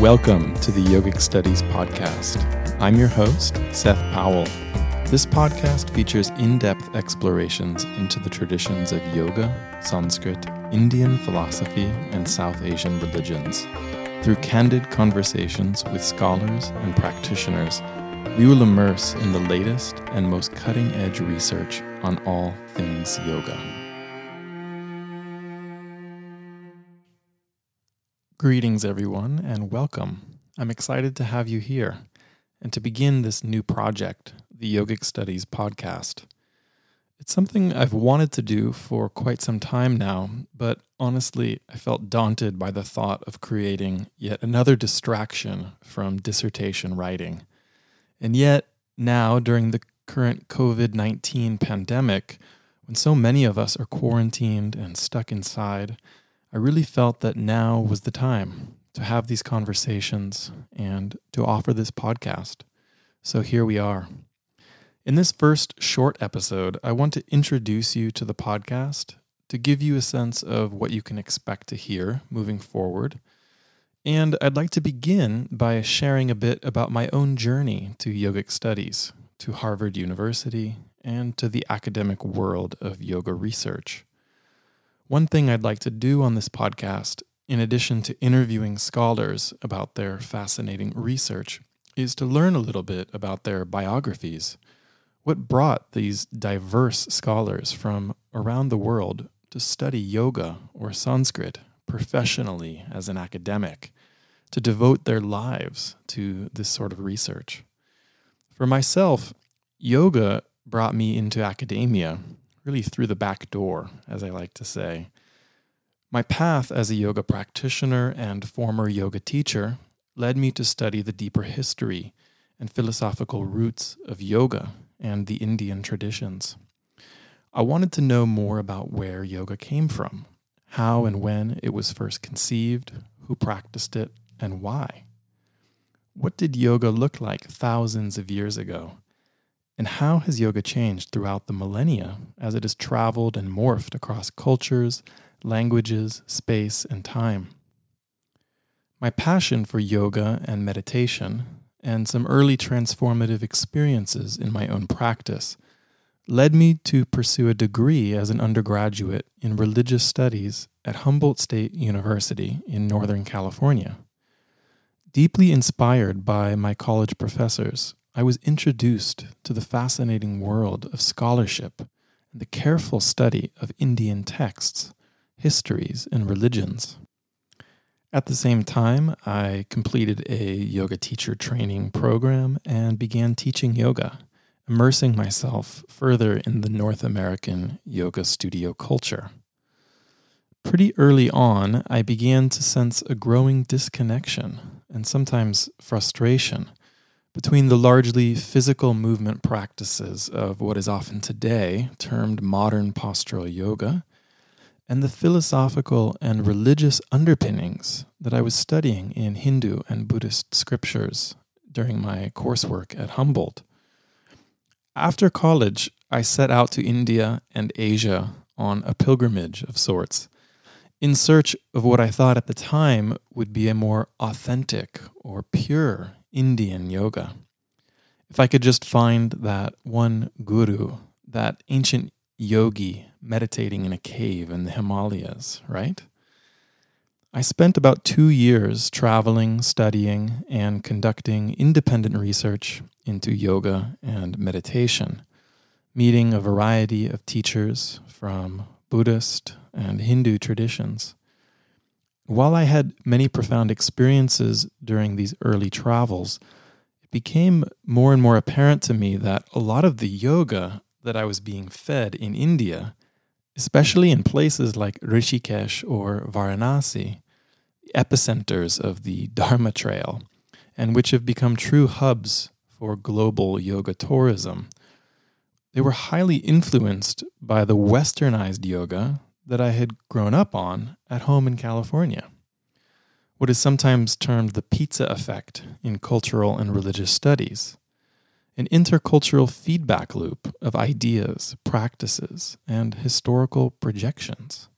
Welcome to the Yogic Studies Podcast. I'm your host, Seth Powell. This podcast features in depth explorations into the traditions of yoga, Sanskrit, Indian philosophy, and South Asian religions. Through candid conversations with scholars and practitioners, we will immerse in the latest and most cutting edge research on all things yoga. Greetings, everyone, and welcome. I'm excited to have you here and to begin this new project, the Yogic Studies podcast. It's something I've wanted to do for quite some time now, but honestly, I felt daunted by the thought of creating yet another distraction from dissertation writing. And yet, now, during the current COVID 19 pandemic, when so many of us are quarantined and stuck inside, I really felt that now was the time to have these conversations and to offer this podcast. So here we are. In this first short episode, I want to introduce you to the podcast to give you a sense of what you can expect to hear moving forward. And I'd like to begin by sharing a bit about my own journey to yogic studies, to Harvard University, and to the academic world of yoga research. One thing I'd like to do on this podcast, in addition to interviewing scholars about their fascinating research, is to learn a little bit about their biographies. What brought these diverse scholars from around the world to study yoga or Sanskrit professionally as an academic, to devote their lives to this sort of research? For myself, yoga brought me into academia really through the back door, as I like to say. My path as a yoga practitioner and former yoga teacher led me to study the deeper history and philosophical roots of yoga and the Indian traditions. I wanted to know more about where yoga came from, how and when it was first conceived, who practiced it, and why. What did yoga look like thousands of years ago? And how has yoga changed throughout the millennia as it has traveled and morphed across cultures, languages, space, and time? My passion for yoga and meditation, and some early transformative experiences in my own practice, led me to pursue a degree as an undergraduate in religious studies at Humboldt State University in Northern California. Deeply inspired by my college professors, I was introduced to the fascinating world of scholarship and the careful study of Indian texts, histories, and religions. At the same time, I completed a yoga teacher training program and began teaching yoga, immersing myself further in the North American yoga studio culture. Pretty early on, I began to sense a growing disconnection and sometimes frustration between the largely physical movement practices of what is often today termed modern postural yoga and the philosophical and religious underpinnings that I was studying in Hindu and Buddhist scriptures during my coursework at Humboldt. After college, I set out to India and Asia on a pilgrimage of sorts in search of what I thought at the time would be a more authentic or pure Indian yoga. If I could just find that one guru, that ancient yogi meditating in a cave in the Himalayas, right? I spent about two years traveling, studying, and conducting independent research into yoga and meditation, meeting a variety of teachers from Buddhist and Hindu traditions. While I had many profound experiences during these early travels, it became more and more apparent to me that a lot of the yoga that I was being fed in India, especially in places like Rishikesh or Varanasi, epicenters of the Dharma Trail, and which have become true hubs for global yoga tourism, they were highly influenced by the westernized yoga that I had grown up on at home in California. What is sometimes termed the pizza effect in cultural and religious studies an intercultural feedback loop of ideas, practices, and historical projections.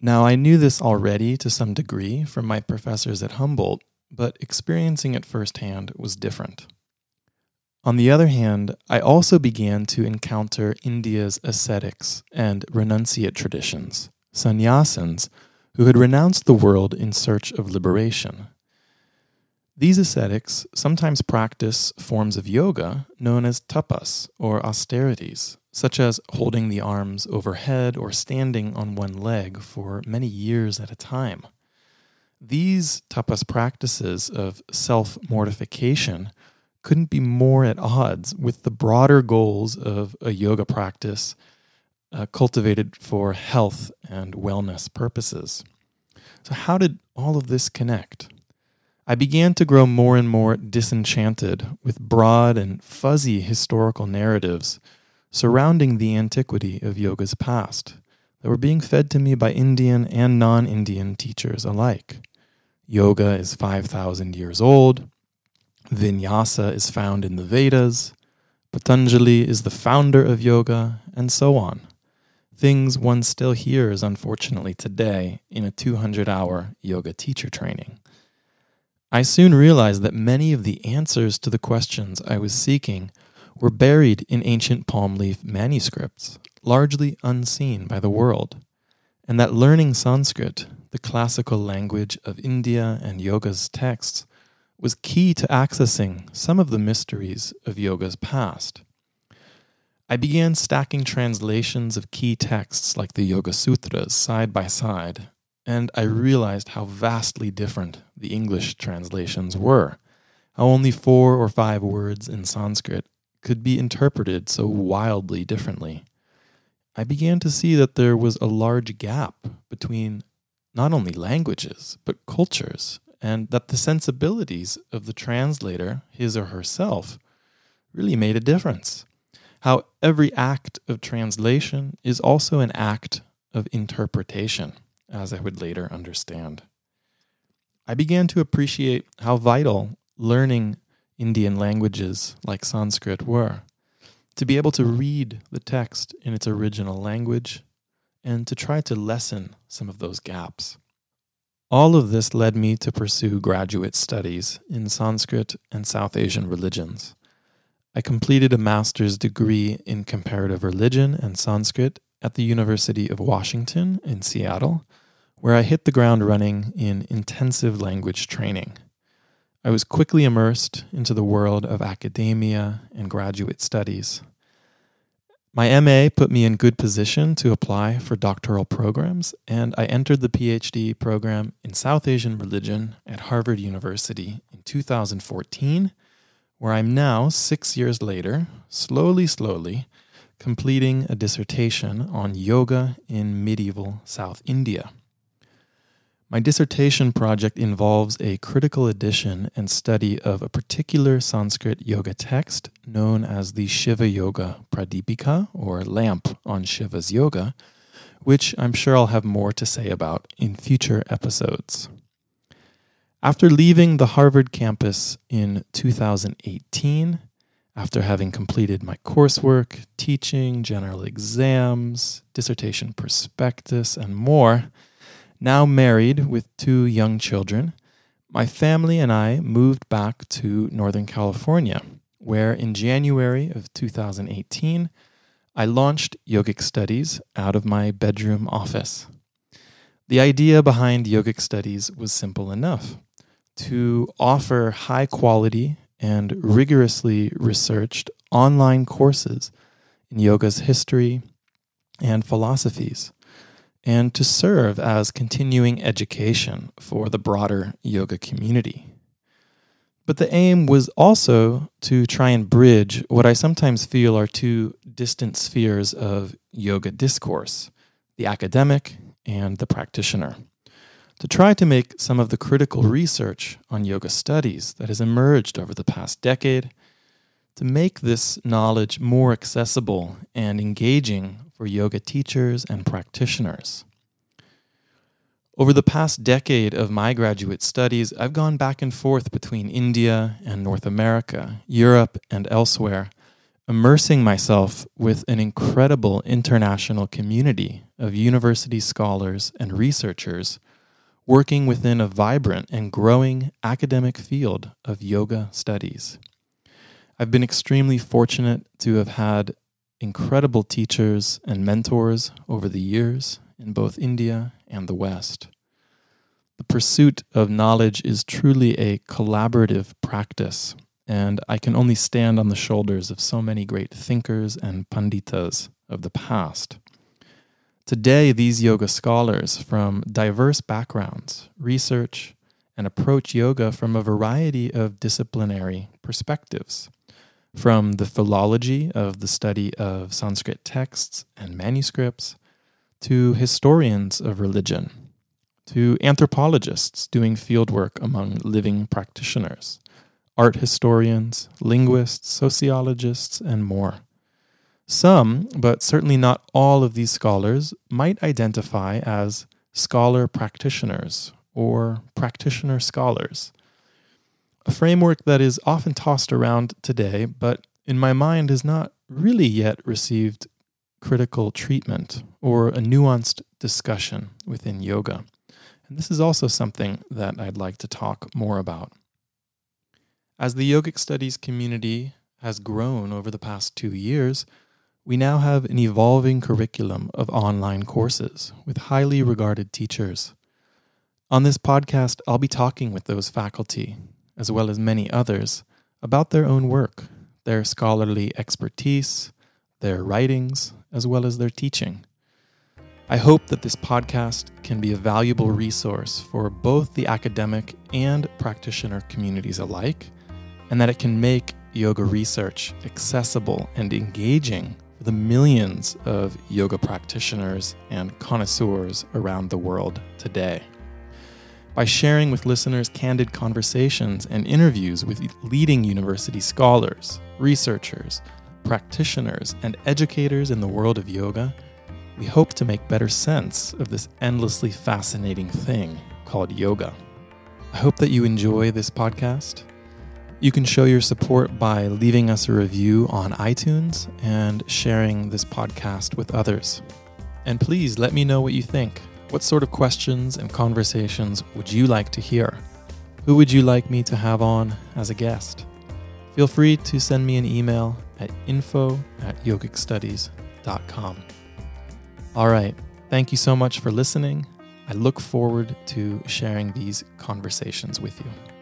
Now, I knew this already to some degree from my professors at Humboldt, but experiencing it firsthand was different. On the other hand, I also began to encounter India's ascetics and renunciate traditions, sannyasins, who had renounced the world in search of liberation. These ascetics sometimes practice forms of yoga known as tapas or austerities, such as holding the arms overhead or standing on one leg for many years at a time. These tapas practices of self mortification couldn't be more at odds with the broader goals of a yoga practice uh, cultivated for health and wellness purposes. So, how did all of this connect? I began to grow more and more disenchanted with broad and fuzzy historical narratives surrounding the antiquity of yoga's past that were being fed to me by Indian and non Indian teachers alike. Yoga is 5,000 years old. Vinyasa is found in the Vedas. Patanjali is the founder of yoga, and so on. Things one still hears, unfortunately, today in a 200 hour yoga teacher training. I soon realized that many of the answers to the questions I was seeking were buried in ancient palm leaf manuscripts, largely unseen by the world, and that learning Sanskrit, the classical language of India and yoga's texts, was key to accessing some of the mysteries of yoga's past. I began stacking translations of key texts like the Yoga Sutras side by side, and I realized how vastly different the English translations were, how only four or five words in Sanskrit could be interpreted so wildly differently. I began to see that there was a large gap between not only languages, but cultures and that the sensibilities of the translator, his or herself, really made a difference. How every act of translation is also an act of interpretation, as I would later understand. I began to appreciate how vital learning Indian languages like Sanskrit were. To be able to read the text in its original language and to try to lessen some of those gaps. All of this led me to pursue graduate studies in Sanskrit and South Asian religions. I completed a master's degree in comparative religion and Sanskrit at the University of Washington in Seattle, where I hit the ground running in intensive language training. I was quickly immersed into the world of academia and graduate studies. My MA put me in good position to apply for doctoral programs, and I entered the PhD program in South Asian religion at Harvard University in 2014, where I'm now, six years later, slowly, slowly, completing a dissertation on yoga in medieval South India. My dissertation project involves a critical edition and study of a particular Sanskrit yoga text known as the Shiva Yoga Pradipika, or Lamp on Shiva's Yoga, which I'm sure I'll have more to say about in future episodes. After leaving the Harvard campus in 2018, after having completed my coursework, teaching, general exams, dissertation prospectus, and more, now married with two young children, my family and I moved back to Northern California, where in January of 2018, I launched yogic studies out of my bedroom office. The idea behind yogic studies was simple enough to offer high quality and rigorously researched online courses in yoga's history and philosophies and to serve as continuing education for the broader yoga community. But the aim was also to try and bridge what I sometimes feel are two distant spheres of yoga discourse the academic and the practitioner. To try to make some of the critical research on yoga studies that has emerged over the past decade, to make this knowledge more accessible and engaging for yoga teachers and practitioners. Over the past decade of my graduate studies, I've gone back and forth between India and North America, Europe and elsewhere, immersing myself with an incredible international community of university scholars and researchers working within a vibrant and growing academic field of yoga studies. I've been extremely fortunate to have had incredible teachers and mentors over the years in both India and the West. The pursuit of knowledge is truly a collaborative practice, and I can only stand on the shoulders of so many great thinkers and panditas of the past. Today, these yoga scholars from diverse backgrounds research and approach yoga from a variety of disciplinary perspectives from the philology of the study of Sanskrit texts and manuscripts, to historians of religion, to anthropologists doing fieldwork among living practitioners, art historians, linguists, sociologists, and more. Some, but certainly not all of these scholars, might identify as scholar practitioners or practitioner scholars a framework that is often tossed around today, but in my mind has not really yet received critical treatment or a nuanced discussion within yoga. And this is also something that I'd like to talk more about. As the yogic studies community has grown over the past two years, we now have an evolving curriculum of online courses with highly regarded teachers. On this podcast, I'll be talking with those faculty as well as many others, about their own work, their scholarly expertise, their writings, as well as their teaching. I hope that this podcast can be a valuable resource for both the academic and practitioner communities alike, and that it can make yoga research accessible and engaging for the millions of yoga practitioners and connoisseurs around the world today by sharing with listeners candid conversations and interviews with leading university scholars, researchers, practitioners, and educators in the world of yoga, we hope to make better sense of this endlessly fascinating thing called yoga. I hope that you enjoy this podcast. You can show your support by leaving us a review on iTunes and sharing this podcast with others. And please let me know what you think. What sort of questions and conversations would you like to hear? Who would you like me to have on as a guest? Feel free to send me an email at info at yogicstudies.com. All right. Thank you so much for listening. I look forward to sharing these conversations with you.